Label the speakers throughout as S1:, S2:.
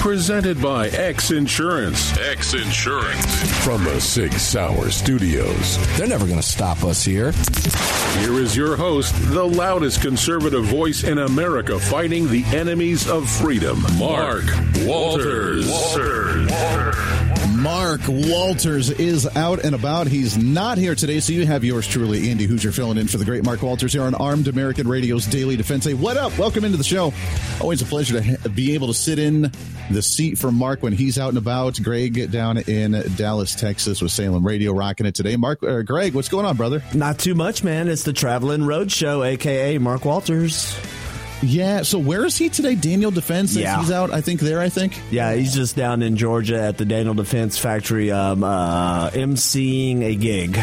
S1: Presented by X Insurance. X Insurance. From the Sig Sauer Studios.
S2: They're never going to stop us here.
S1: Here is your host, the loudest conservative voice in America fighting the enemies of freedom, Mark Walters. Walters.
S3: Mark Walters is out and about. He's not here today, so you have yours truly, Andy Hoosier, filling in for the great Mark Walters here on Armed American Radio's Daily Defense. Hey, what up? Welcome into the show. Always a pleasure to be able to sit in the seat for Mark when he's out and about. Greg down in Dallas, Texas, with Salem Radio rocking it today. Mark, uh, Greg, what's going on, brother?
S4: Not too much, man. It's the Traveling Road Show, aka Mark Walters.
S3: Yeah. So where is he today? Daniel Defense.
S4: Yeah.
S3: He's out. I think there. I think.
S4: Yeah, he's just down in Georgia at the Daniel Defense Factory, um, uh, emceeing a gig.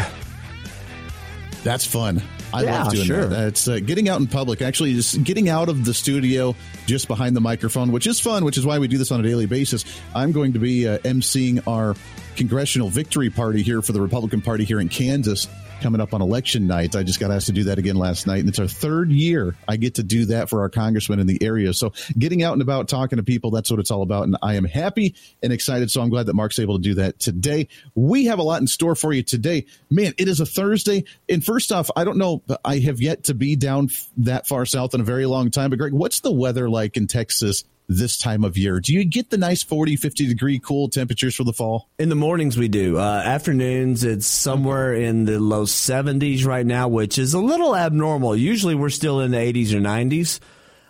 S3: That's fun. I
S4: Yeah,
S3: love doing
S4: sure.
S3: that. It's uh, getting out in public, actually, just getting out of the studio, just behind the microphone, which is fun, which is why we do this on a daily basis. I'm going to be uh, emceeing our congressional victory party here for the Republican Party here in Kansas coming up on election night. I just got asked to do that again last night, and it's our third year I get to do that for our congressman in the area. So getting out and about, talking to people, that's what it's all about. And I am happy and excited. So I'm glad that Mark's able to do that today. We have a lot in store for you today. Man, it is a Thursday. And first off, I don't know, I have yet to be down that far south in a very long time. But Greg, what's the weather like in Texas this time of year? Do you get the nice 40, 50 degree cool temperatures for the fall?
S4: In the mornings, we do. Uh, afternoons, it's somewhere in the low 70s right now, which is a little abnormal. Usually, we're still in the 80s or 90s.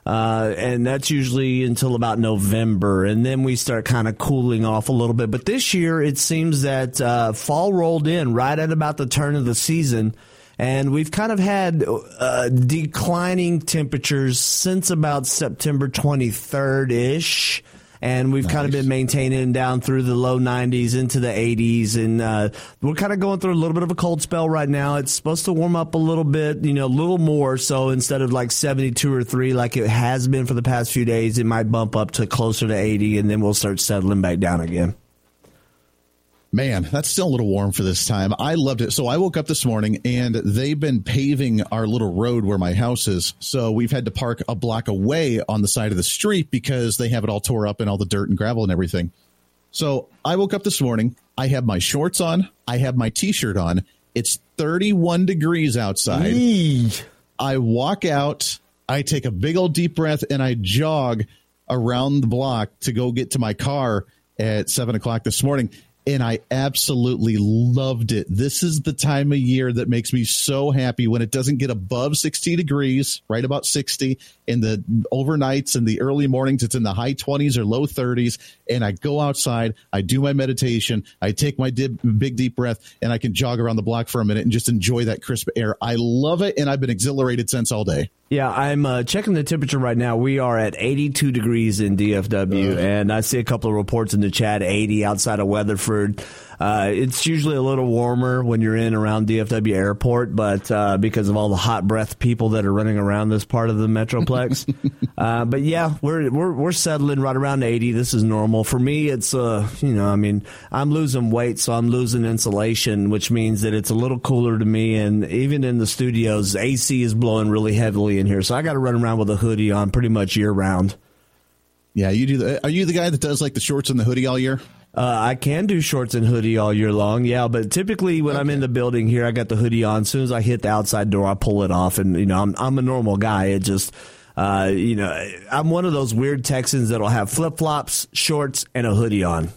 S4: Uh, and that's usually until about November, and then we start kind of cooling off a little bit. But this year, it seems that uh, fall rolled in right at about the turn of the season, and we've kind of had uh, declining temperatures since about September 23rd ish. And we've kind of been maintaining down through the low 90s into the 80s. And uh, we're kind of going through a little bit of a cold spell right now. It's supposed to warm up a little bit, you know, a little more. So instead of like 72 or 3 like it has been for the past few days, it might bump up to closer to 80 and then we'll start settling back down again.
S3: Man, that's still a little warm for this time. I loved it. So I woke up this morning and they've been paving our little road where my house is. So we've had to park a block away on the side of the street because they have it all tore up and all the dirt and gravel and everything. So I woke up this morning. I have my shorts on. I have my t shirt on. It's 31 degrees outside. I walk out. I take a big old deep breath and I jog around the block to go get to my car at seven o'clock this morning. And I absolutely loved it. This is the time of year that makes me so happy when it doesn't get above 60 degrees, right about 60 in the overnights and the early mornings. It's in the high 20s or low 30s. And I go outside, I do my meditation, I take my dip, big deep breath, and I can jog around the block for a minute and just enjoy that crisp air. I love it. And I've been exhilarated since all day.
S4: Yeah, I'm uh, checking the temperature right now. We are at 82 degrees in DFW, and I see a couple of reports in the chat 80 outside of Weatherford. Uh, it's usually a little warmer when you're in around DFW Airport, but uh, because of all the hot breath people that are running around this part of the metroplex. uh, but yeah, we're we're we're settling right around 80. This is normal for me. It's uh, you know, I mean, I'm losing weight, so I'm losing insulation, which means that it's a little cooler to me. And even in the studios, AC is blowing really heavily in here, so I got to run around with a hoodie on pretty much year round.
S3: Yeah, you do. The, are you the guy that does like the shorts and the hoodie all year?
S4: Uh, I can do shorts and hoodie all year long, yeah. But typically, when I'm in the building here, I got the hoodie on. As soon as I hit the outside door, I pull it off, and you know, I'm I'm a normal guy. It just, uh, you know, I'm one of those weird Texans that'll have flip flops, shorts, and a hoodie on.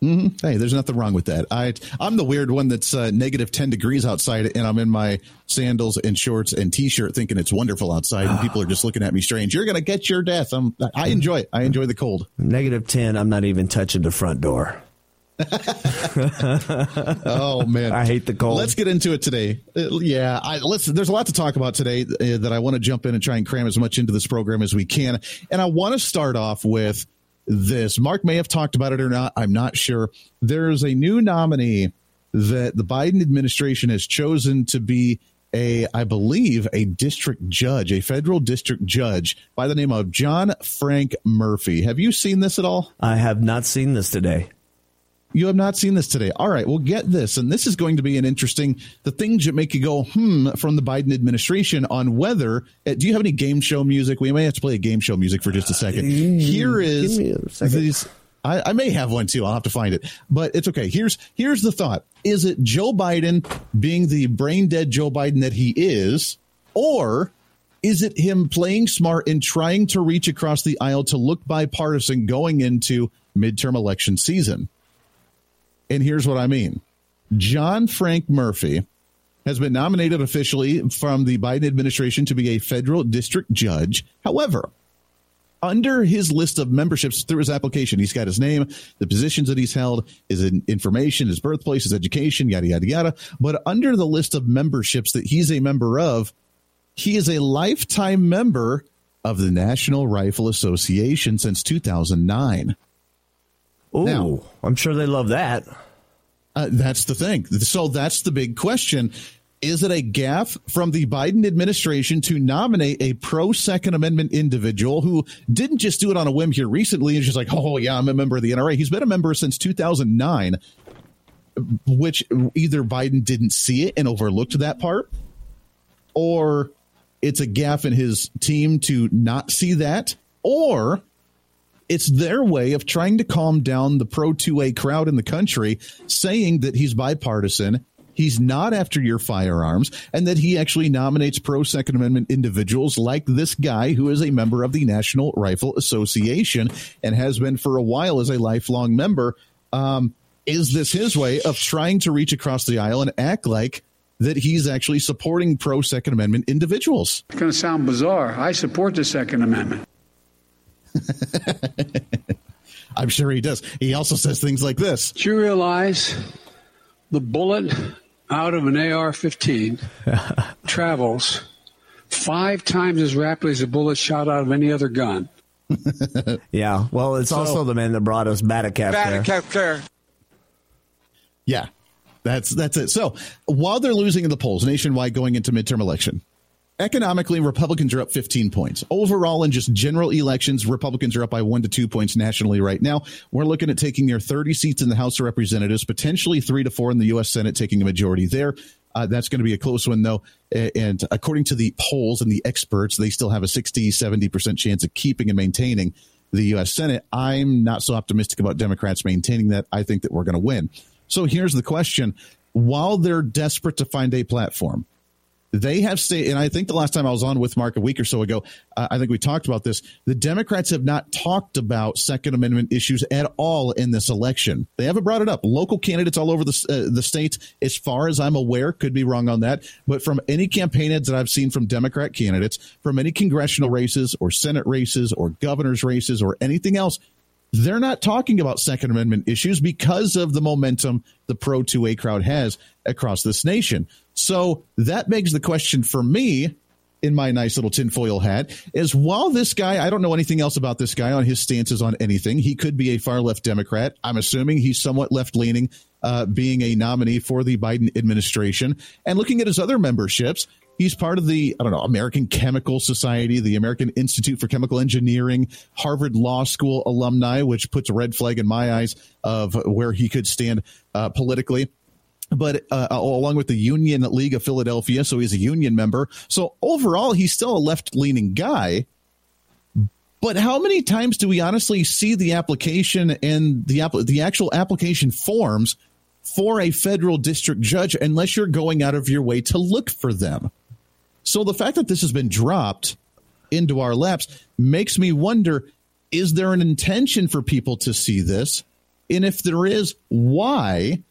S3: Hey, there's nothing wrong with that. I I'm the weird one that's uh, negative ten degrees outside, and I'm in my sandals and shorts and t-shirt, thinking it's wonderful outside, and people are just looking at me strange. You're gonna get your death. I'm, I enjoy it. I enjoy the cold.
S4: Negative ten. I'm not even touching the front door.
S3: Oh man,
S4: I hate the cold.
S3: Let's get into it today. Uh, yeah, I, let's. There's a lot to talk about today uh, that I want to jump in and try and cram as much into this program as we can. And I want to start off with this. Mark may have talked about it or not. I'm not sure. There's a new nominee that the Biden administration has chosen to be a, I believe, a district judge, a federal district judge by the name of John Frank Murphy. Have you seen this at all?
S4: I have not seen this today.
S3: You have not seen this today. All right, well, get this. And this is going to be an interesting, the things that make you go, hmm, from the Biden administration on whether, uh, do you have any game show music? We may have to play a game show music for just a second. Uh, Here is these. I, I, may have one too. I'll have to find it, but it's okay. Here's here's the thought: Is it Joe Biden being the brain dead Joe Biden that he is, or is it him playing smart and trying to reach across the aisle to look bipartisan going into midterm election season? And here's what I mean John Frank Murphy has been nominated officially from the Biden administration to be a federal district judge. However, under his list of memberships through his application, he's got his name, the positions that he's held, his information, his birthplace, his education, yada, yada, yada. But under the list of memberships that he's a member of, he is a lifetime member of the National Rifle Association since 2009.
S4: Oh, now, I'm sure they love that.
S3: Uh, that's the thing. So that's the big question. Is it a gaffe from the Biden administration to nominate a pro Second Amendment individual who didn't just do it on a whim here recently and just like, oh, yeah, I'm a member of the NRA? He's been a member since 2009, which either Biden didn't see it and overlooked that part, or it's a gaffe in his team to not see that, or it's their way of trying to calm down the pro 2A crowd in the country, saying that he's bipartisan, he's not after your firearms, and that he actually nominates pro Second Amendment individuals like this guy who is a member of the National Rifle Association and has been for a while as a lifelong member. Um, is this his way of trying to reach across the aisle and act like that he's actually supporting pro Second Amendment individuals?
S5: It's going to sound bizarre. I support the Second Amendment.
S3: I'm sure he does. He also says things like this.
S5: Do you realize the bullet out of an AR 15 travels five times as rapidly as a bullet shot out of any other gun?
S4: yeah. Well, it's so, also the man that brought us Batacap.
S5: Batacap there.
S3: Yeah. That's that's it. So while they're losing in the polls nationwide going into midterm election, Economically, Republicans are up 15 points. Overall, in just general elections, Republicans are up by one to two points nationally right now. We're looking at taking near 30 seats in the House of Representatives, potentially three to four in the U.S. Senate, taking a majority there. Uh, that's going to be a close one, though. And according to the polls and the experts, they still have a 60, 70% chance of keeping and maintaining the U.S. Senate. I'm not so optimistic about Democrats maintaining that. I think that we're going to win. So here's the question. While they're desperate to find a platform, they have stated, and I think the last time I was on with Mark a week or so ago, uh, I think we talked about this. The Democrats have not talked about Second Amendment issues at all in this election. They haven't brought it up. Local candidates all over the uh, the state, as far as I'm aware, could be wrong on that, but from any campaign ads that I've seen from Democrat candidates, from any congressional races or Senate races or governor's races or anything else, they're not talking about Second Amendment issues because of the momentum the pro 2A crowd has across this nation. So that begs the question for me in my nice little tinfoil hat is while this guy, I don't know anything else about this guy on his stances on anything. He could be a far left Democrat. I'm assuming he's somewhat left leaning, uh, being a nominee for the Biden administration. And looking at his other memberships, he's part of the, I don't know, American Chemical Society, the American Institute for Chemical Engineering, Harvard Law School alumni, which puts a red flag in my eyes of where he could stand uh, politically but uh, along with the Union League of Philadelphia, so he's a union member. So overall, he's still a left leaning guy. But how many times do we honestly see the application and the app- the actual application forms for a federal district judge unless you're going out of your way to look for them? So the fact that this has been dropped into our laps makes me wonder is there an intention for people to see this? And if there is, why?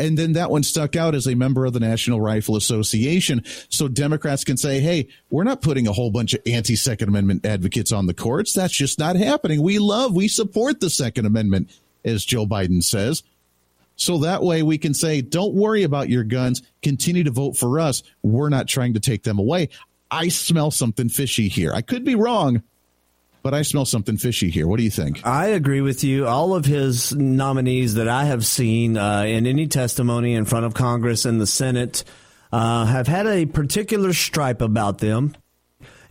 S3: and then that one stuck out as a member of the National Rifle Association. So Democrats can say, hey, we're not putting a whole bunch of anti Second Amendment advocates on the courts. That's just not happening. We love, we support the Second Amendment, as Joe Biden says. So that way we can say, don't worry about your guns. Continue to vote for us. We're not trying to take them away. I smell something fishy here. I could be wrong, but I smell something fishy here. What do you think?
S4: I agree with you. All of his nominees that I have seen uh, in any testimony in front of Congress and the Senate uh, have had a particular stripe about them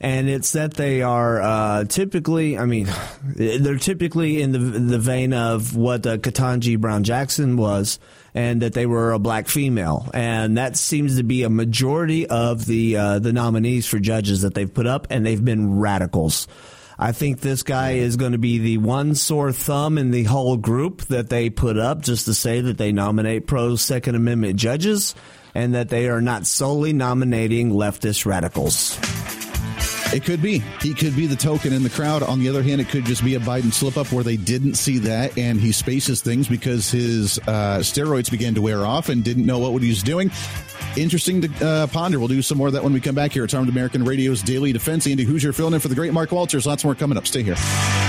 S4: and it's that they are uh, typically, I mean, they're typically in the the vein of what uh, Ketanji Brown Jackson was, and that they were a black female, and that seems to be a majority of the uh, the nominees for judges that they've put up, and they've been radicals. I think this guy is going to be the one sore thumb in the whole group that they put up just to say that they nominate pro Second Amendment judges and that they are not solely nominating leftist radicals.
S3: It could be. He could be the token in the crowd. On the other hand, it could just be a Biden slip up where they didn't see that and he spaces things because his uh, steroids began to wear off and didn't know what he was doing. Interesting to uh, ponder. We'll do some more of that when we come back here. It's Armed American Radio's Daily Defense. Andy Hoosier filling in for the great Mark Walters. Lots more coming up. Stay here.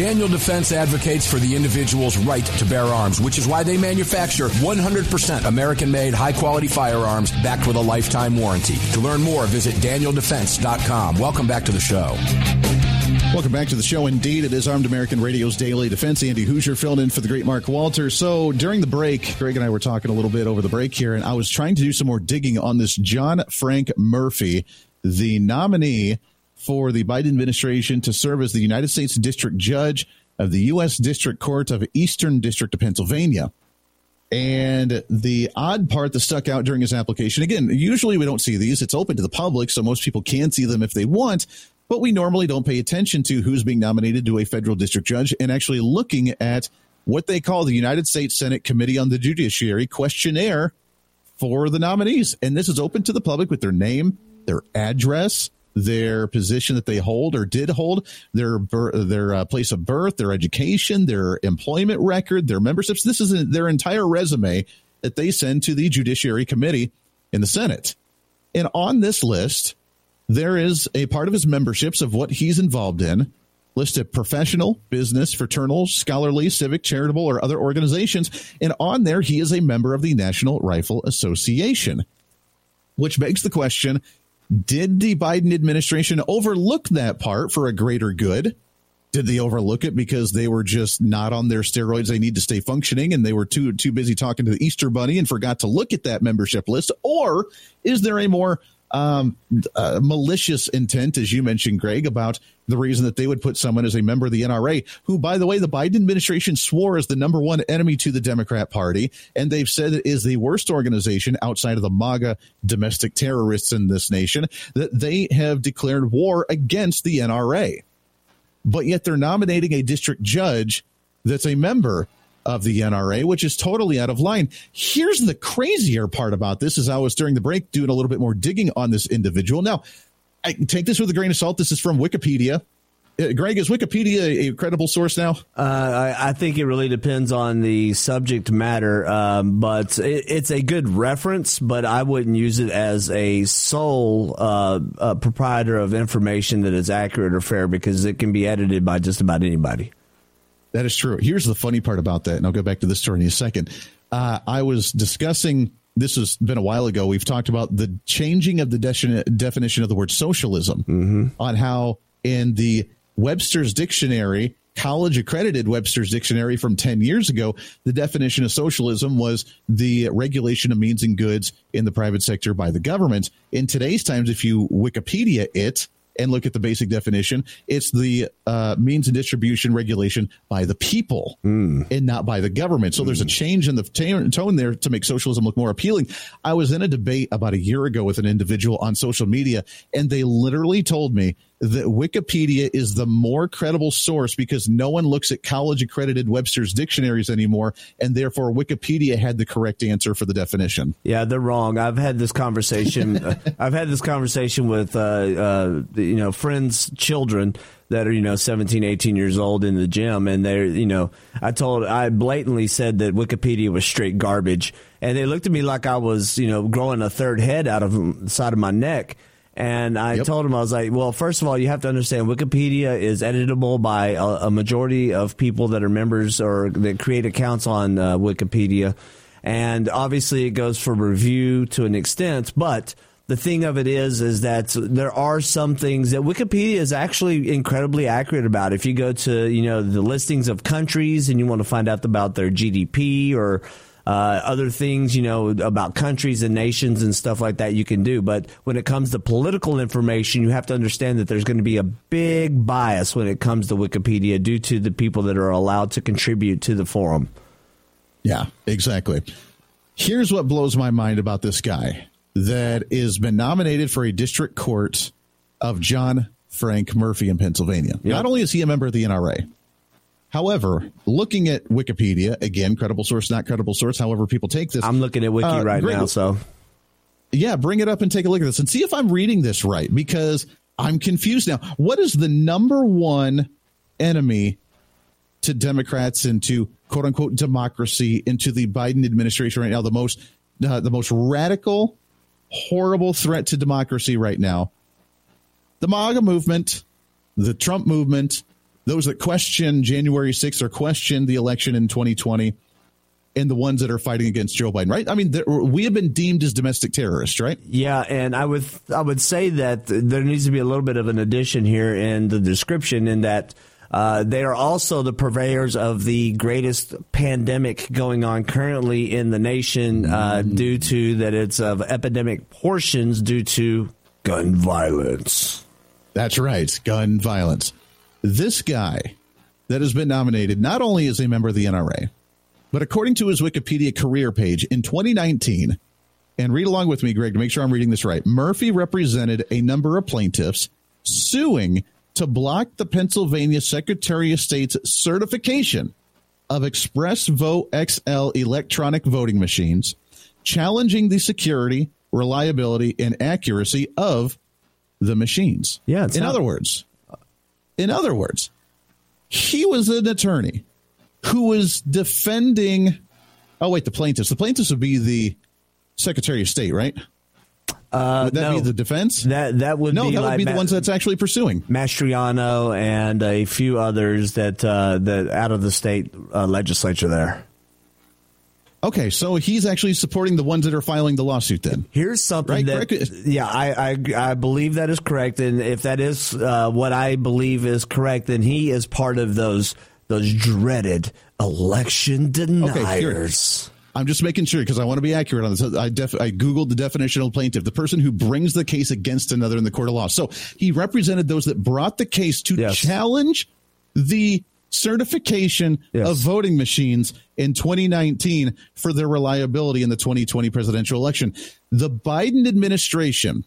S2: Daniel Defense advocates for the individual's right to bear arms, which is why they manufacture 100% American made, high quality firearms backed with a lifetime warranty. To learn more, visit DanielDefense.com. Welcome back to the show.
S3: Welcome back to the show. Indeed, it is Armed American Radio's Daily Defense. Andy Hoosier filled in for the great Mark Walter. So during the break, Greg and I were talking a little bit over the break here, and I was trying to do some more digging on this John Frank Murphy, the nominee for the Biden administration to serve as the United States District Judge of the U.S. District Court of Eastern District of Pennsylvania. And the odd part that stuck out during his application, again, usually we don't see these. It's open to the public, so most people can see them if they want, but we normally don't pay attention to who's being nominated to a federal district judge and actually looking at what they call the United States Senate Committee on the Judiciary questionnaire for the nominees. And this is open to the public with their name, their address, their position that they hold or did hold, their their uh, place of birth, their education, their employment record, their memberships. This is their entire resume that they send to the Judiciary Committee in the Senate. And on this list, there is a part of his memberships of what he's involved in listed professional, business, fraternal, scholarly, civic, charitable, or other organizations. And on there, he is a member of the National Rifle Association, which begs the question did the Biden administration overlook that part for a greater good? Did they overlook it because they were just not on their steroids? They need to stay functioning and they were too too busy talking to the Easter Bunny and forgot to look at that membership list? Or is there a more um, uh, malicious intent, as you mentioned, Greg, about the reason that they would put someone as a member of the NRA, who, by the way, the Biden administration swore is the number one enemy to the Democrat Party, and they've said it is the worst organization outside of the MAGA domestic terrorists in this nation, that they have declared war against the NRA. But yet they're nominating a district judge that's a member of the NRA, which is totally out of line. Here's the crazier part about this as I was during the break doing a little bit more digging on this individual. Now, I take this with a grain of salt. This is from Wikipedia. Uh, Greg, is Wikipedia a credible source now?
S4: Uh, I, I, think it really depends on the subject matter, um, but it, it's a good reference. But I wouldn't use it as a sole uh, proprietor of information that is accurate or fair because it can be edited by just about anybody.
S3: That is true. Here's the funny part about that, and I'll go back to this story in a second. Uh, I was discussing this has been a while ago. We've talked about the changing of the de- definition of the word socialism mm-hmm. on how in the Webster's dictionary, college accredited Webster's dictionary from 10 years ago, the definition of socialism was the regulation of means and goods in the private sector by the government. In today's times, if you Wikipedia it, and look at the basic definition, it's the uh, means and distribution regulation by the people mm. and not by the government. So mm. there's a hmm. change in the t- tone there to make socialism look more appealing. I was in a debate about a year ago with an individual on social media, and they literally told me that Wikipedia is the more credible source because no one looks at college accredited Webster's dictionaries anymore, and therefore Wikipedia had the correct answer for the definition.
S4: Yeah, they're wrong. I've had this conversation. Uh, I've had this conversation with uh, uh, you know friends' children that are you know 17 18 years old in the gym and they're you know i told i blatantly said that wikipedia was straight garbage and they looked at me like i was you know growing a third head out of the side of my neck and I yep. told him, I was like, well, first of all, you have to understand Wikipedia is editable by a, a majority of people that are members or that create accounts on uh, Wikipedia. And obviously it goes for review to an extent, but the thing of it is, is that there are some things that Wikipedia is actually incredibly accurate about. If you go to, you know, the listings of countries and you want to find out about their GDP or uh, other things, you know, about countries and nations and stuff like that you can do. But when it comes to political information, you have to understand that there's going to be a big bias when it comes to Wikipedia due to the people that are allowed to contribute to the forum.
S3: Yeah, exactly. Here's what blows my mind about this guy that has been nominated for a district court of John Frank Murphy in Pennsylvania. Yep. Not only is he a member of the NRA, however, looking at Wikipedia, again, credible source, not credible source, however people take this.
S4: I'm looking at Wiki uh, right now, so.
S3: Yeah, bring it up and take a look at this and see if I'm reading this right because I'm confused now. What is the number one enemy to Democrats and to quote unquote democracy into the Biden administration right now? The most uh, the most radical, horrible threat to democracy right now. The MAGA movement, the Trump movement, those that question January 6th or question the election in 2020 and the ones that are fighting against Joe Biden, right? I mean, we have been deemed as domestic terrorists, right?
S4: Yeah, and I would I would say that there needs to be a little bit of an addition here in the description, in that uh, they are also the purveyors of the greatest pandemic going on currently in the nation, uh, mm-hmm. due to that it's of epidemic portions due to gun violence.
S3: That's right, gun violence. This guy that has been nominated not only is a member of the NRA but according to his Wikipedia career page, in 2019, and read along with me, Greg, to make sure I'm reading this right, Murphy represented a number of plaintiffs suing to block the Pennsylvania Secretary of State's certification of Express Vote XL electronic voting machines, challenging the security, reliability, and accuracy of the machines.
S4: Yeah.
S3: in not- other words, in other words, he was an attorney who was defending. Oh wait, the plaintiffs. The plaintiffs would be the Secretary of State, right?
S4: Uh,
S3: would that
S4: no.
S3: be the defense?
S4: That that would
S3: no,
S4: be
S3: that
S4: would
S3: like be the ones that's actually pursuing
S4: Mastriano and a few others that uh, that out of the state uh, legislature there.
S3: Okay, so he's actually supporting the ones that are filing the lawsuit. Then
S4: here's something right? that yeah, I, I, I believe that is correct, and if that is uh, what I believe is correct, then he is part of those those dreaded election deniers.
S3: Okay, I'm just making sure because I want to be accurate on this. I, def, I Googled the definition of plaintiff, the person who brings the case against another in the court of law. So he represented those that brought the case to yes. challenge the certification yes. of voting machines in 2019 for their reliability in the 2020 presidential election. The Biden administration,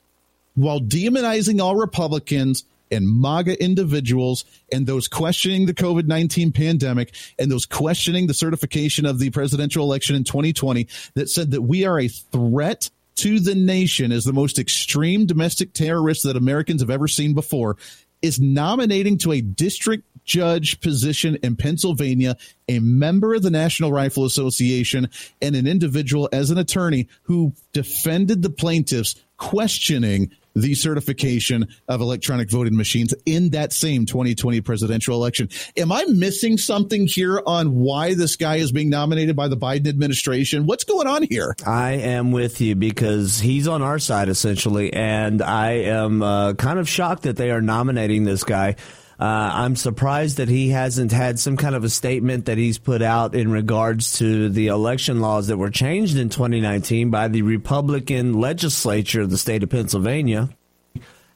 S3: while demonizing all Republicans, and MAGA individuals and those questioning the COVID 19 pandemic and those questioning the certification of the presidential election in 2020 that said that we are a threat to the nation as the most extreme domestic terrorist that Americans have ever seen before is nominating to a district judge position in Pennsylvania, a member of the National Rifle Association, and an individual as an attorney who defended the plaintiffs questioning the certification of electronic voting machines in that same 2020 presidential election. Am I missing something here on why this guy is being nominated by the Biden administration? What's going on here?
S4: I am with you because he's on our side essentially, and I am uh, kind of shocked that they are nominating this guy. Uh, I'm surprised that he hasn't had some kind of a statement that he's put out in regards to the election laws that were changed in 2019 by the Republican legislature of the state of Pennsylvania,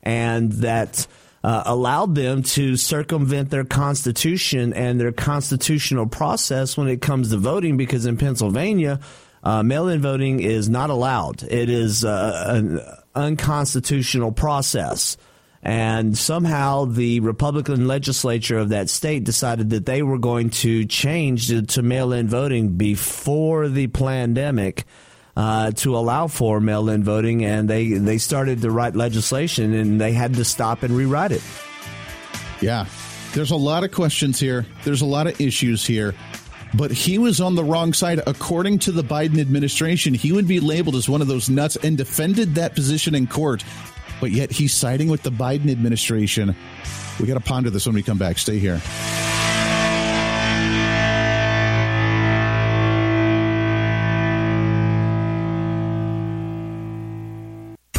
S4: and that uh, allowed them to circumvent their constitution and their constitutional process when it comes to voting. Because in Pennsylvania, uh, mail-in voting is not allowed. It is uh, an unconstitutional process. And somehow the Republican legislature of that state decided that they were going to change to, to mail in voting before the pandemic. Uh, to allow for mail-in voting, and they they started to write legislation, and they had to stop and rewrite it.
S3: Yeah, there's a lot of questions here. There's a lot of issues here. But he was on the wrong side. According to the Biden administration, he would be labeled as one of those nuts and defended that position in court but yet he's siding with the Biden administration. We got to ponder this when we come back. Stay here.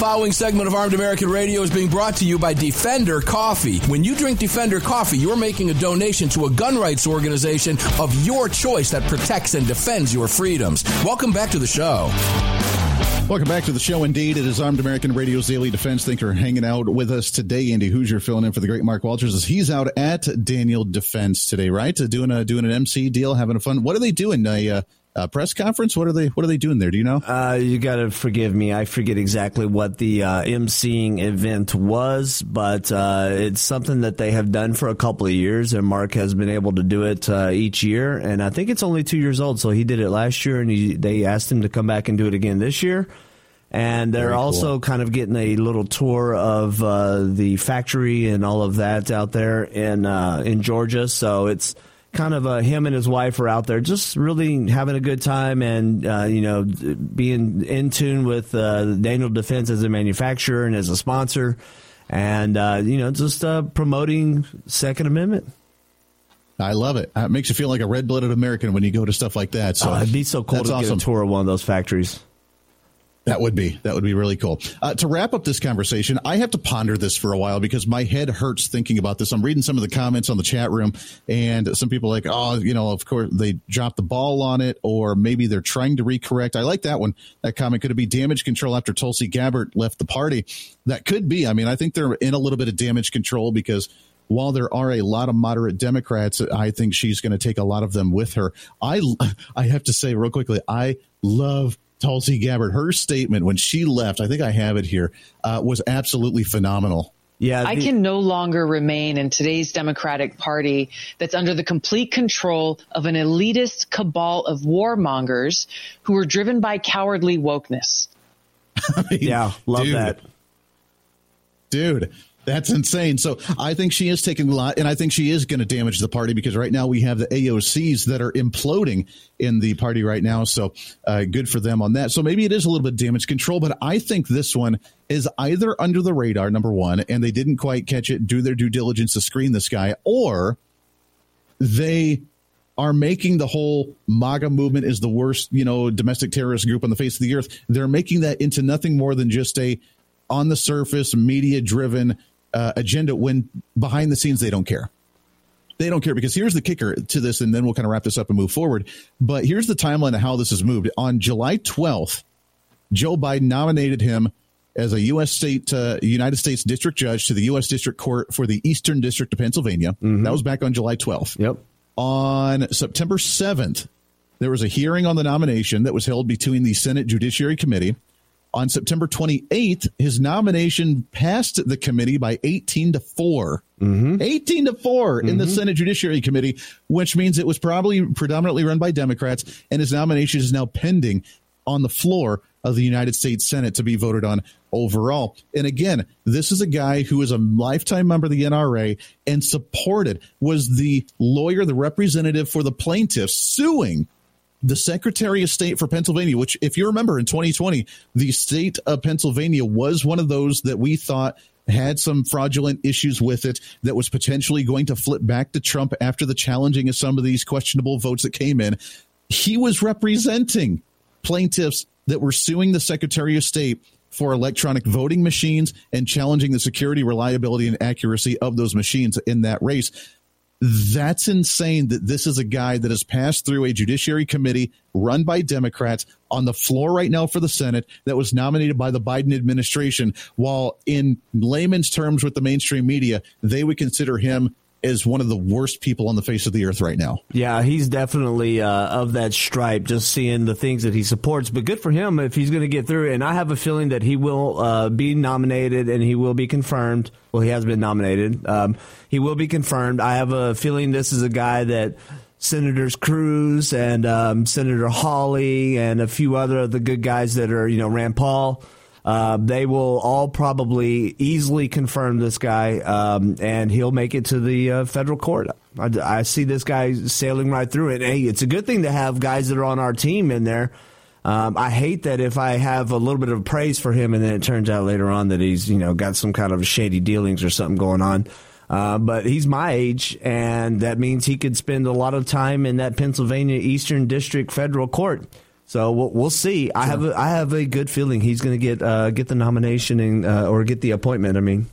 S2: following segment of Armed American Radio is being brought to you by Defender Coffee. When you drink Defender Coffee, you're making a donation to a gun rights organization of your choice that protects and defends your freedoms. Welcome back to the show.
S3: Welcome back to the show. Indeed, it is Armed American Radio's Daily Defense. thinker hanging out with us today. Andy Hoosier filling in for the great Mark Walters as he's out at Daniel Defense today, right? Doing a doing an MC deal, having a fun. What are they doing? A uh, uh, press conference? What are they What are they doing there? Do you know?
S4: Uh, you got to forgive me. I forget exactly what the uh, emceeing event was, but uh, it's something that they have done for a couple of years, and Mark has been able to do it uh, each year. And I think it's only two years old, so he did it last year, and he, they asked him to come back and do it again this year. And they're
S3: Very cool.
S4: also kind of getting a little tour of uh, the factory and all of that out there in uh, in Georgia. So it's kind of uh, him and his wife are out there just really having a good time and uh, you know being in tune with uh, Daniel Defense as a manufacturer and as a sponsor, and uh, you know just uh, promoting Second Amendment.
S3: I love it. It makes you feel like a red blooded American when you go to stuff like that. So
S4: Oh, it'd be so cool to
S3: awesome.
S4: get a tour of one of those factories.
S3: That would be that would be really cool. Uh, to wrap up this conversation, I have to ponder this for a while because my head hurts thinking about this. I'm reading some of the comments on the chat room, and some people like, oh, you know, of course they dropped the ball on it, or maybe they're trying to recorrect. I like that one. That comment could it be damage control after Tulsi Gabbard left the party? That could be. I mean, I think they're in a little bit of damage control because while there are a lot of moderate Democrats, I think she's going to take a lot of them with her. I I have to say real quickly, I love Tulsi Gabbard. Her statement when she left, I think I have it here, uh, was absolutely phenomenal.
S4: Yeah,
S6: I can no longer remain in today's Democratic Party that's under the complete control of an elitist cabal of warmongers who are driven by cowardly wokeness.
S4: yeah, love
S3: dude.
S4: that.
S3: Dude, that's insane. So I think she is taking a lot, and I think she is going to damage the party because right now we have the AOCs that are imploding in the party right now. So uh, good for them on that. So maybe it is a little bit damage control, but I think this one is either under the radar, number one, and they didn't quite catch it, do their due diligence to screen this guy, or they are making the whole MAGA movement is the worst, you know, domestic terrorist group on the face of the earth. They're making that into nothing more than just a on the surface media driven uh, agenda when behind the scenes they don't care. They don't care because here's the kicker to this, and then we'll kind of wrap this up and move forward. But here's the timeline of how this has moved. On July 12th, Joe Biden nominated him as a U.S. state, uh, United States District Judge to the U.S. District Court for the Eastern District of Pennsylvania. That was back on July 12th.
S4: Yep.
S3: On September 7th, there was a hearing on the nomination that was held between the Senate Judiciary Committee. On September 28th, his nomination passed the committee by 18 to 4. Mm-hmm. 18 to 4 in the mm-hmm. Senate Judiciary Committee, which means it was probably predominantly run by Democrats, and his nomination is now pending on the floor of the United States Senate to be voted on overall. And again, this is a guy who is a lifetime member of the NRA and supported, was the lawyer, the representative for the plaintiffs suing the Secretary of State for Pennsylvania, which, if you remember in 2020, the state of Pennsylvania was one of those that we thought had some fraudulent issues with it that was potentially going to flip back to Trump after the challenging of some of these questionable votes that came in. He was representing plaintiffs that were suing the Secretary of State for electronic voting machines and challenging the security, reliability, and accuracy of those machines in that race that's insane that this is a guy that has passed through a judiciary committee run by Democrats on the floor right now for the Senate that was nominated by the Biden administration. While in layman's terms with the mainstream media, they would consider him as one of the worst people on the face of the earth right now.
S4: Yeah, he's definitely uh, of that stripe, just seeing the things that he supports. But good for him if he's going to get through. And I have a feeling that he will uh, be nominated and he will be confirmed. Well, he has been nominated. Um, he will be confirmed. I have a feeling this is a guy that Senators Cruz and um, Senator Hawley and a few other of the good guys that are, you know, Rand Paul. Uh, they will all probably easily confirm this guy, um, and he'll make it to the uh, federal court. I, I see this guy sailing right through it. Hey, it's a good thing to have guys that are on our team in there. Um, I hate that if I have a little bit of praise for him, and then it turns out later on that he's you know got some kind of shady dealings or something going on. Uh, but he's my age, and that means he could spend a lot of time in that Pennsylvania Eastern District federal court. So we'll, we'll see. I have a, I have a good feeling he's going to get uh, get the nomination and uh, or get the appointment. I mean,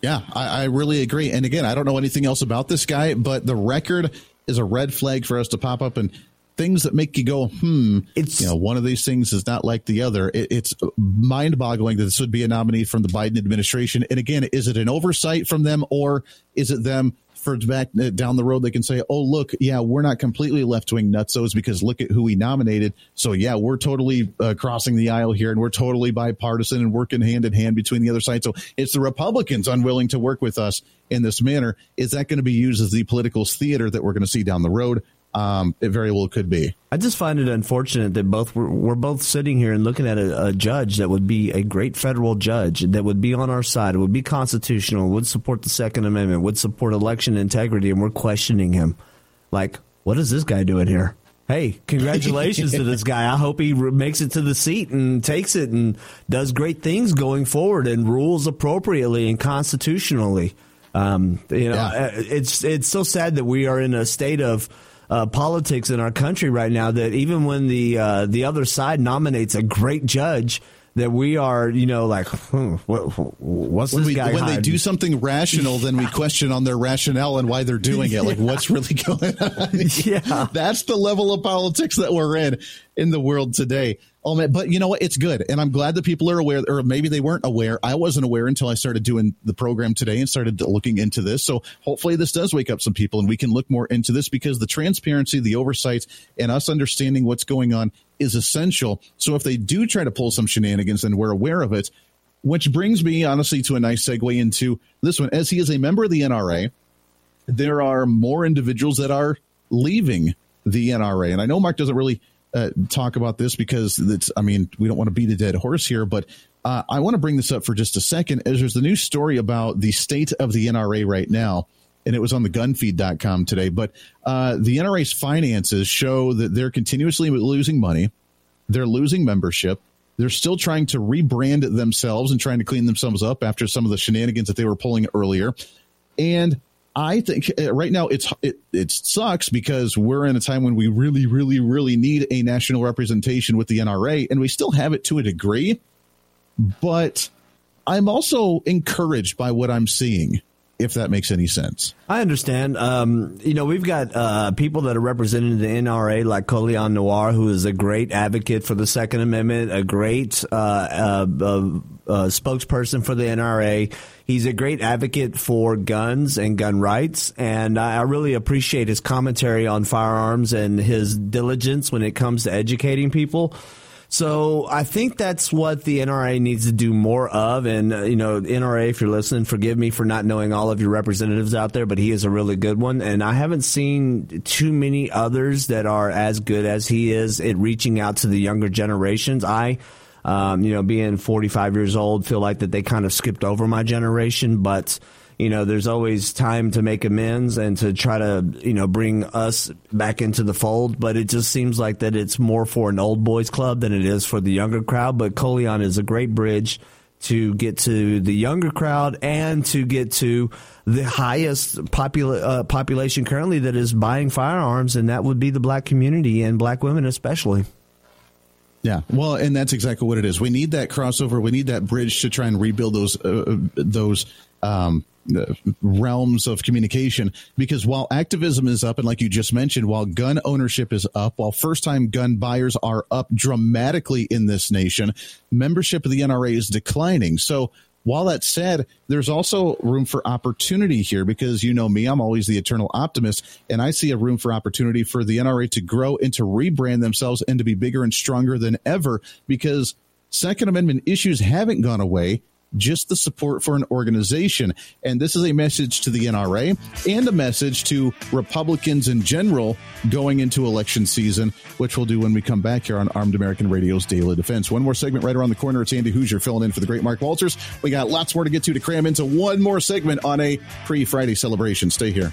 S3: Yeah, I, I really agree. And again, I don't know anything else about this guy, but the record is a red flag for us to pop up and things that make you go, hmm.
S4: It's
S3: you know one of these things is not like the other. It, it's mind boggling that this would be a nominee from the Biden administration. And again, is it an oversight from them or is it them? For back uh, down the road, they can say, "Oh, look, yeah, we're not completely left wing nutsos because look at who we nominated. So yeah, we're totally uh, crossing the aisle here, and we're totally bipartisan and working hand in hand between the other side. So it's the Republicans unwilling to work with us in this manner. Is that going to be used as the political theater that we're going to see down the road? Um, it very well could be.
S4: I just find it unfortunate that both we're, we're both sitting here and looking at a, a, judge that would be a great federal judge that would be on our side, would be constitutional, would support the Second Amendment, would support election integrity, and we're questioning him. Like, what is this guy doing here? Hey, congratulations to this guy. I hope he makes it to the seat and takes it and does great things going forward and rules appropriately and constitutionally. Um, you know, yeah. it's it's so sad that we are in a state of uh, politics in our country right now that even when the uh, the other side nominates a great judge, that we are, you know, like, hmm, what, what's
S3: when
S4: this
S3: we,
S4: guy?
S3: When
S4: hiding?
S3: they do something rational, then we question on their rationale and why they're doing it. Like, what's really going on?
S4: yeah,
S3: that's the level of politics that we're in in the world today. Oh man, but you know what? It's good, and I'm glad that people are aware, or maybe they weren't aware. I wasn't aware until I started doing the program today and started looking into this. So hopefully, this does wake up some people, and we can look more into this because the transparency, the oversight, and us understanding what's going on is essential. So if they do try to pull some shenanigans, then we're aware of it. Which brings me, honestly, to a nice segue into this one. As he is a member of the NRA, there are more individuals that are leaving the NRA, and I know Mark doesn't really uh, talk about this because it's, I mean, we don't want to beat a dead horse here, but uh, I want to bring this up for just a second as there's the new story about the state of the NRA right now. And it was on the gunfeed.com today. But uh, the NRA's finances show that they're continuously losing money. They're losing membership. They're still trying to rebrand themselves and trying to clean themselves up after some of the shenanigans that they were pulling earlier. And I think uh, right now it's it, it sucks because we're in a time when we really, really, really need a national representation with the NRA, and we still have it to a degree. But I'm also encouraged by what I'm seeing if that makes any sense.
S4: I understand. Um, you know, we've got uh, people that are representing the NRA, like Colion Noir, who is a great advocate for the Second Amendment, a great uh, uh, uh spokesperson for the NRA. He's a great advocate for guns and gun rights, and I really appreciate his commentary on firearms and his diligence when it comes to educating people. So I think that's what the NRA needs to do more of. And, uh, you know, NRA, if you're listening, forgive me for not knowing all of your representatives out there, but he is a really good one. And I haven't seen too many others that are as good as he is at reaching out to the younger generations. I, um, you know, being 45 years old, feel like that they kind of skipped over my generation, but you know, there's always time to make amends and to try to, you know, bring us back into the fold. But it just seems like that it's more for an old boys club than it is for the younger crowd. But Colion is a great bridge to get to the younger crowd and to get to the highest popula- uh, population currently that is buying firearms, and that would be the black community and black women especially.
S3: Yeah, well, and that's exactly what it is. We need that crossover. We need that bridge to try and rebuild those uh, uh those um, realms of communication because while activism is up and like you just mentioned while gun ownership is up while first time gun buyers are up dramatically in this nation membership of the NRA is declining. So while that's said, there's also room for opportunity here because you know me, I'm always the eternal optimist, and I see a room for opportunity for the NRA to grow and to rebrand themselves and to be bigger and stronger than ever because Second Amendment issues haven't gone away just the support for an organization. And this is a message to the NRA and a message to Republicans in general going into election season, which we'll do when we come back here on Armed American Radio's Daily Defense. One more segment right around the corner. It's Andy Hoosier filling in for the great Mark Walters. We got lots more to get to to cram into one more segment on a pre Friday celebration. Stay here.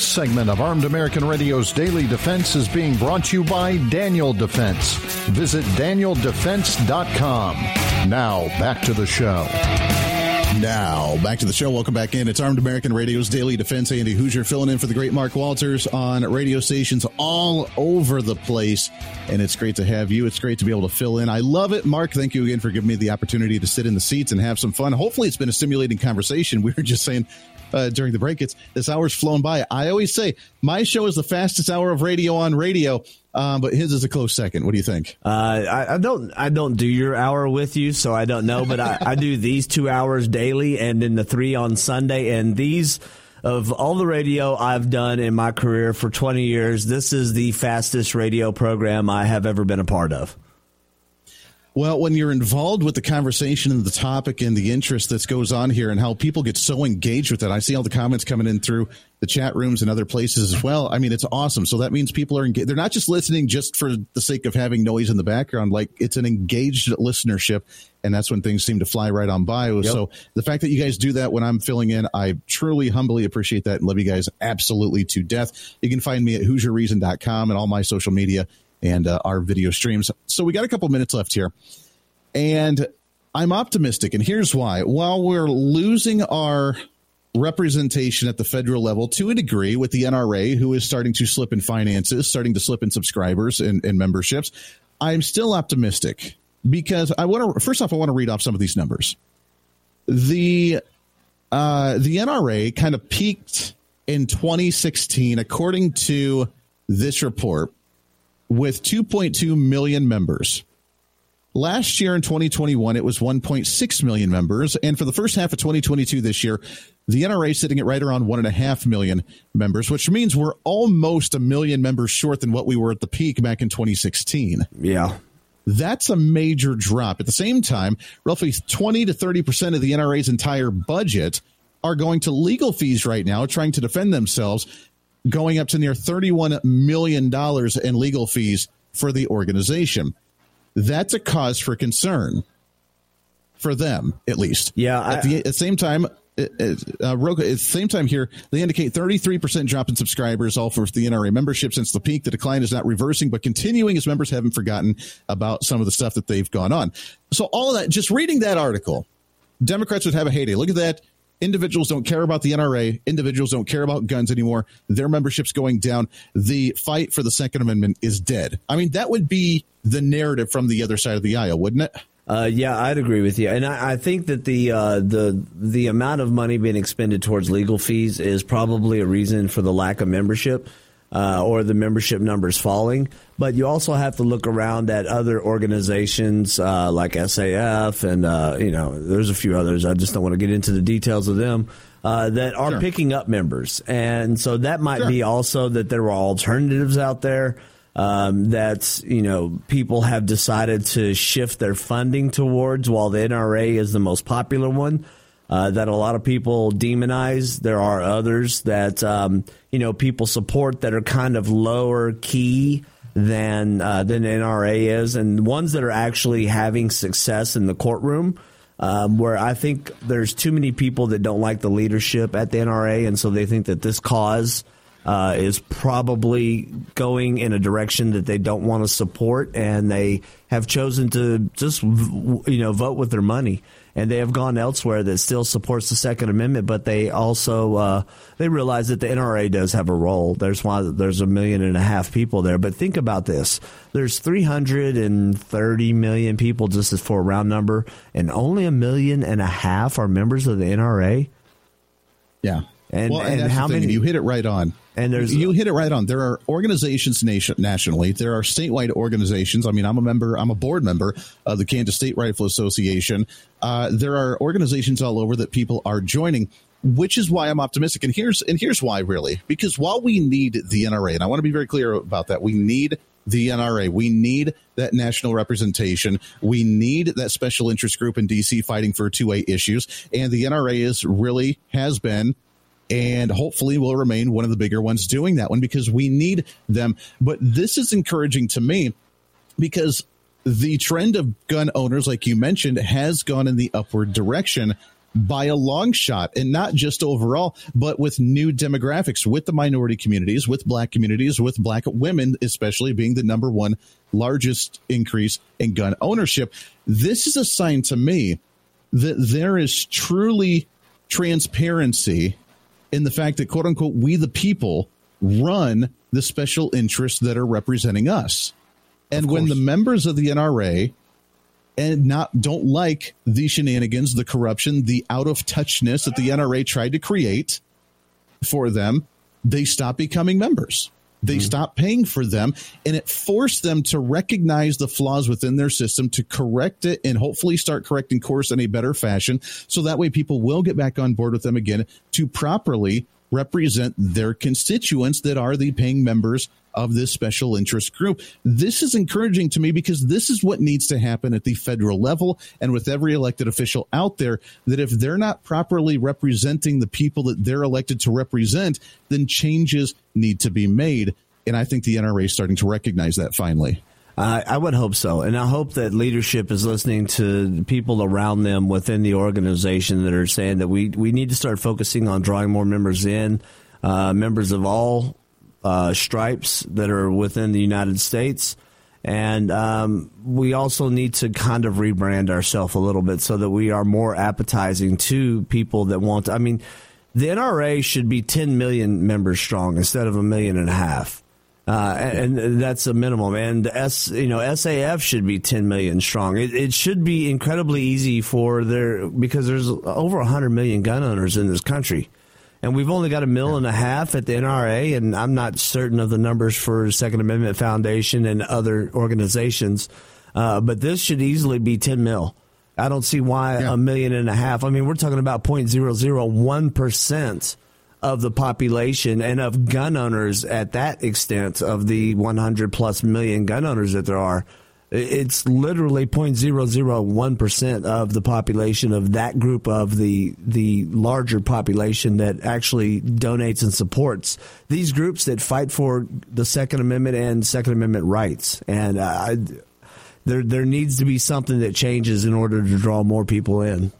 S7: This segment of Armed American Radio's Daily Defense is being brought to you by Daniel Defense. Visit danieldefense.com. Now, back to the show.
S3: Now, back to the show. Welcome back in. It's Armed American Radio's Daily Defense. Andy Hoosier filling in for the great Mark Walters on radio stations all over the place. And it's great to have you. It's great to be able to fill in. I love it. Mark, thank you again for giving me the opportunity to sit in the seats and have some fun. Hopefully, it's been a stimulating conversation. We were just saying uh, during the break. It's this hour's flown by. I always say my show is the fastest hour of radio on radio, um, but his is a close second. What do you think?
S4: Uh, I, I, don't. I don't do your hour with you, so I don't know. But I, I do these two hours daily, and then the three on Sunday, and these. Of all the radio I've done in my career for 20 years, this is the fastest radio program I have ever been a part of.
S3: Well, when you're involved with the conversation and the topic and the interest that goes on here and how people get so engaged with it, I see all the comments coming in through the chat rooms and other places as well. I mean, it's awesome. So that means people are engaged. They're not just listening just for the sake of having noise in the background. Like it's an engaged listenership. And that's when things seem to fly right on by. Yep. So the fact that you guys do that when I'm filling in, I truly humbly appreciate that and love you guys absolutely to death. You can find me at HoosierReason.com and all my social media and uh, our video streams. So we got a couple minutes left here. And I'm optimistic. And here's why. While we're losing our representation at the federal level to a degree with the NRA, who is starting to slip in finances, starting to slip in subscribers and, and memberships, I'm still optimistic because I want to first off I want to read off some of these numbers. The uh, the NRA kind of peaked in 2016, according to this report, with 2.2 million members. Last year in 2021, it was 1.6 million members. And for the first half of 2022 this year, the NRA is sitting at right around 1.5 million members, which means we're almost a million members short than what we were at the peak back in 2016.
S4: Yeah.
S3: That's a major drop. At the same time, roughly 20 to 30% of the NRA's entire budget are going to legal fees right now, trying to defend themselves, going up to near $31 million in legal fees for the organization that's a cause for concern for them, at least.
S4: Yeah.
S3: I, at, the, at, the, same time, uh, uh Roku, at the same time here, they indicate 33% drop in subscribers, all for the NRA membership since the peak. The decline is not reversing, but continuing as members haven't forgotten about some of the stuff that they've gone on. So all of that, just reading that article, Democrats would have a heyday. Look at that. Individuals don't care about the NRA. Individuals don't care about guns anymore. Their membership's going down. The fight for the Second Amendment is dead. I mean, that would be the narrative from the other side of the aisle, wouldn't it?
S4: Uh, yeah, I'd agree with you, and I, I think that the uh, the the amount of money being expended towards legal fees is probably a reason for the lack of membership uh, or the membership numbers falling. But you also have to look around at other organizations uh, like SAF, and uh, you know, there's a few others. I just don't want to get into the details of them. Uh, that are sure. picking up members, and so that might sure. be also that there are alternatives out there um, that you know people have decided to shift their funding towards, while the NRA is the most popular one. Uh, that a lot of people demonize. There are others that um, you know people support that are kind of lower key than uh, than NRA is, and ones that are actually having success in the courtroom. Um, where I think there's too many people that don't like the leadership at the NRA, and so they think that this cause uh, is probably going in a direction that they don't want to support, and they have chosen to just you know vote with their money, and they have gone elsewhere that still supports the Second Amendment, but they also uh, they realize that the NRA does have a role. There's why there's a million and a half people there, but think about this: there's 330 million people, just for a round number, and only a million and a half are members of the NRA.
S3: Yeah.
S4: And,
S3: well, and,
S4: and how many?
S3: You hit it right on.
S4: And there's
S3: you hit it right on. There are organizations nation, nationally. There are statewide organizations. I mean, I'm a member. I'm a board member of the Kansas State Rifle Association. Uh, there are organizations all over that people are joining, which is why I'm optimistic. And here's and here's why really because while we need the NRA, and I want to be very clear about that, we need the NRA. We need that national representation. We need that special interest group in DC fighting for two way issues. And the NRA is really has been and hopefully will remain one of the bigger ones doing that one because we need them. But this is encouraging to me because the trend of gun owners, like you mentioned, has gone in the upward direction by a long shot and not just overall, but with new demographics, with the minority communities, with black communities, with black women, especially being the number one largest increase in gun ownership. This is a sign to me that there is truly transparency in the fact that quote unquote we the people run the special interests that are representing us. And when the members of the NRA and not don't like the shenanigans, the corruption, the out of touchness that the NRA tried to create for them, they stop becoming members. They mm-hmm. stopped paying for them, and it forced them to recognize the flaws within their system, to correct it, and hopefully start correcting course in a better fashion. So that way, people will get back on board with them again to properly represent their constituents that are the paying members of this special interest group. This is encouraging to me because this is what needs to happen at the federal level and with every elected official out there that if they're not properly representing the people that they're elected to represent, then changes need to be made. And I think the NRA is starting to recognize that finally.
S4: I would hope so. And I hope that leadership is listening to people around them within the organization that are saying that we, we need to start focusing on drawing more members in, uh, members of all uh, stripes that are within the United States. And um, we also need to kind of rebrand ourselves a little bit so that we are more appetizing to people that want. To, I mean, the NRA should be 10 million members strong instead of a million and a half. Uh, and that's a minimum. And S, you know, SAF should be 10 million strong. It, it should be incredibly easy for their because there's over 100 million gun owners in this country, and we've only got a mill and a half at the NRA. And I'm not certain of the numbers for Second Amendment Foundation and other organizations, uh, but this should easily be 10 mil. I don't see why yeah. a million and a half. I mean, we're talking about 0.001 percent of the population and of gun owners at that extent of the 100 plus million gun owners that there are. It's literally 0.001% of the population of that group of the the larger population that actually donates and supports these groups that fight for the Second Amendment and Second Amendment rights. And uh, there there needs to be something that changes in order to draw more people in.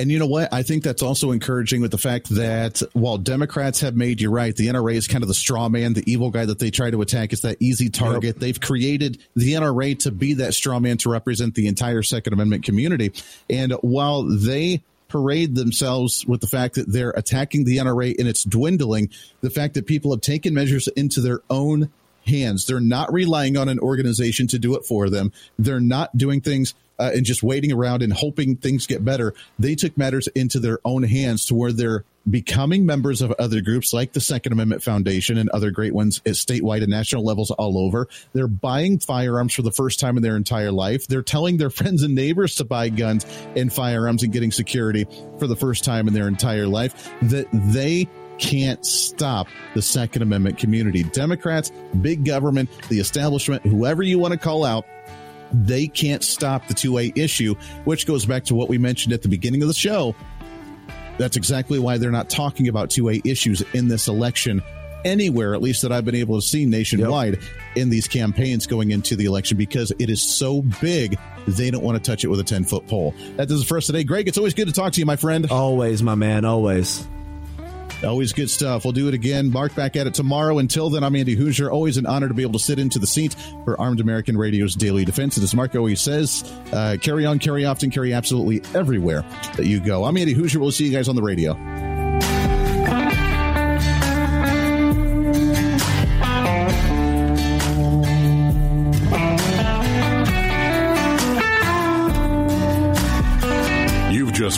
S3: And you know what? I think that's also encouraging with the fact that while Democrats have made you right, the NRA is kind of the straw man, the evil guy that they try to attack is that easy target. Yep. They've created the NRA to be that straw man to represent the entire Second Amendment community. And while they parade themselves with the fact that they're attacking the NRA and it's dwindling, the fact that people have taken measures into their own hands. They're not relying on an organization to do it for them. They're not doing things uh, and just waiting around and hoping things get better. They took matters into their own hands to where they're becoming members of other groups like the Second Amendment Foundation and other great ones at statewide and national levels all over. They're buying firearms for the first time in their entire life. They're telling their friends and neighbors to buy guns and firearms and getting security for the first time in their entire life. That they can't stop the Second Amendment community. Democrats, big government, the establishment, whoever you want to call out, they can't stop the 2A issue, which goes back to what we mentioned at the beginning of the show. That's exactly why they're not talking about 2A issues in this election anywhere, at least that I've been able to see nationwide yep. in these campaigns going into the election because it is so big, they don't want to touch it with a 10 foot pole. That does it for us today. Greg, it's always good to talk to you, my friend.
S4: Always, my man, always.
S3: Always good stuff. We'll do it again. Mark back at it tomorrow. Until then, I'm Andy Hoosier. Always an honor to be able to sit into the seat for Armed American Radio's Daily Defense. And as Mark always says, uh, carry on, carry often, carry absolutely everywhere that you go. I'm Andy Hoosier. We'll see you guys on the radio.